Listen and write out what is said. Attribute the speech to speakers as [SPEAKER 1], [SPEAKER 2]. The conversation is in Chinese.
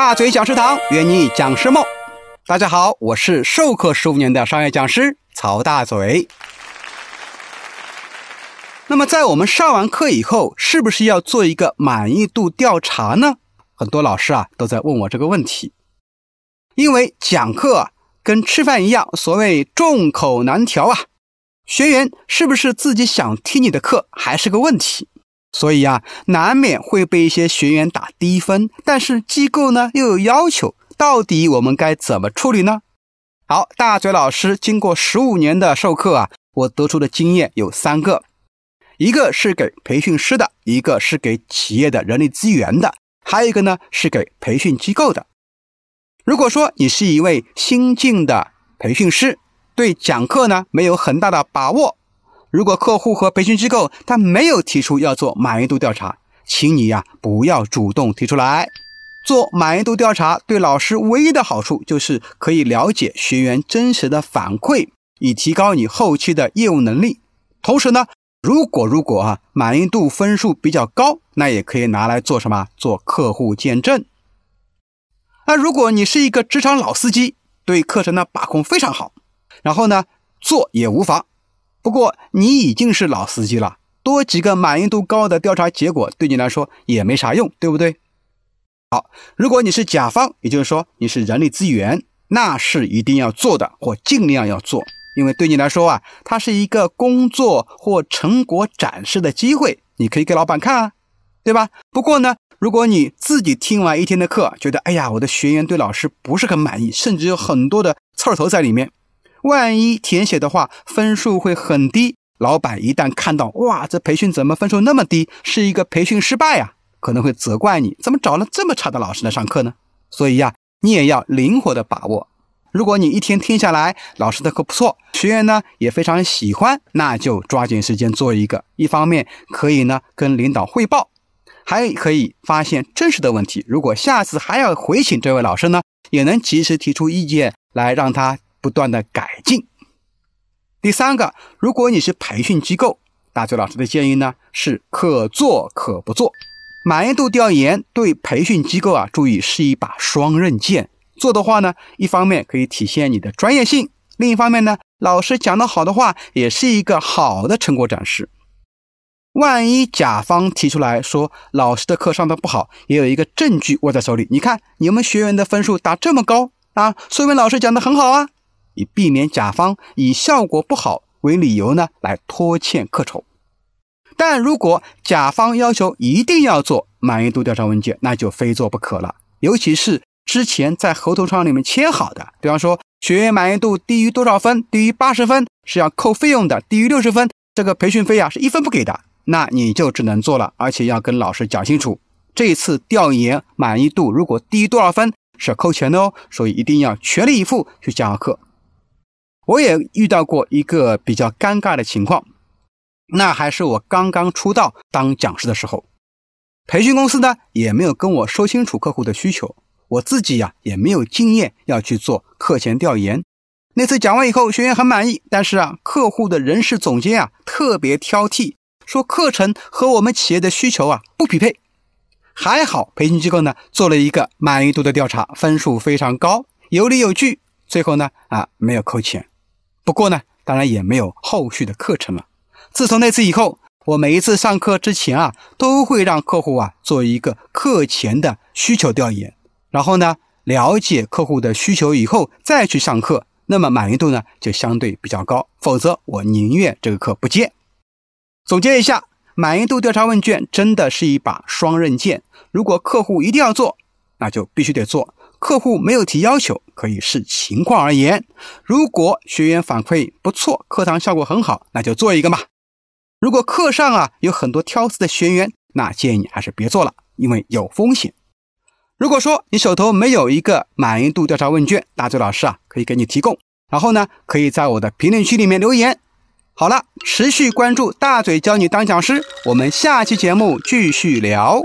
[SPEAKER 1] 大嘴讲师堂，圆你讲师梦。大家好，我是授课十五年的商业讲师曹大嘴。那么，在我们上完课以后，是不是要做一个满意度调查呢？很多老师啊都在问我这个问题。因为讲课啊跟吃饭一样，所谓众口难调啊，学员是不是自己想听你的课还是个问题。所以啊，难免会被一些学员打低分，但是机构呢又有要求，到底我们该怎么处理呢？好，大嘴老师经过十五年的授课啊，我得出的经验有三个，一个是给培训师的，一个是给企业的人力资源的，还有一个呢是给培训机构的。如果说你是一位新进的培训师，对讲课呢没有很大的把握。如果客户和培训机构他没有提出要做满意度调查，请你呀不要主动提出来。做满意度调查对老师唯一的好处就是可以了解学员真实的反馈，以提高你后期的业务能力。同时呢，如果如果啊满意度分数比较高，那也可以拿来做什么？做客户见证。那如果你是一个职场老司机，对课程的把控非常好，然后呢做也无妨。不过你已经是老司机了，多几个满意度高的调查结果对你来说也没啥用，对不对？好，如果你是甲方，也就是说你是人力资源，那是一定要做的，或尽量要做，因为对你来说啊，它是一个工作或成果展示的机会，你可以给老板看啊，对吧？不过呢，如果你自己听完一天的课，觉得哎呀，我的学员对老师不是很满意，甚至有很多的刺头在里面。万一填写的话，分数会很低。老板一旦看到，哇，这培训怎么分数那么低，是一个培训失败呀，可能会责怪你，怎么找了这么差的老师来上课呢？所以呀，你也要灵活的把握。如果你一天听下来，老师的课不错，学员呢也非常喜欢，那就抓紧时间做一个。一方面可以呢跟领导汇报，还可以发现真实的问题。如果下次还要回请这位老师呢，也能及时提出意见来让他。不断的改进。第三个，如果你是培训机构，大嘴老师的建议呢是可做可不做。满意度调研对培训机构啊，注意是一把双刃剑。做的话呢，一方面可以体现你的专业性，另一方面呢，老师讲的好的话，也是一个好的成果展示。万一甲方提出来说老师的课上的不好，也有一个证据握在手里。你看你们学员的分数打这么高啊，说明老师讲的很好啊。以避免甲方以效果不好为理由呢，来拖欠课酬。但如果甲方要求一定要做满意度调查问卷，那就非做不可了。尤其是之前在合同上里面签好的，比方说学员满意度低于多少分，低于八十分是要扣费用的，低于六十分这个培训费啊是一分不给的，那你就只能做了，而且要跟老师讲清楚，这次调研满意度如果低于多少分是要扣钱的哦，所以一定要全力以赴去讲课。我也遇到过一个比较尴尬的情况，那还是我刚刚出道当讲师的时候，培训公司呢也没有跟我说清楚客户的需求，我自己呀也没有经验要去做课前调研。那次讲完以后，学员很满意，但是啊，客户的人事总监啊特别挑剔，说课程和我们企业的需求啊不匹配。还好培训机构呢做了一个满意度的调查，分数非常高，有理有据，最后呢啊没有扣钱。不过呢，当然也没有后续的课程了。自从那次以后，我每一次上课之前啊，都会让客户啊做一个课前的需求调研，然后呢，了解客户的需求以后再去上课，那么满意度呢就相对比较高。否则，我宁愿这个课不接。总结一下，满意度调查问卷真的是一把双刃剑。如果客户一定要做，那就必须得做。客户没有提要求，可以视情况而言。如果学员反馈不错，课堂效果很好，那就做一个嘛。如果课上啊有很多挑刺的学员，那建议你还是别做了，因为有风险。如果说你手头没有一个满意度调查问卷，大嘴老师啊可以给你提供。然后呢，可以在我的评论区里面留言。好了，持续关注大嘴教你当讲师，我们下期节目继续聊。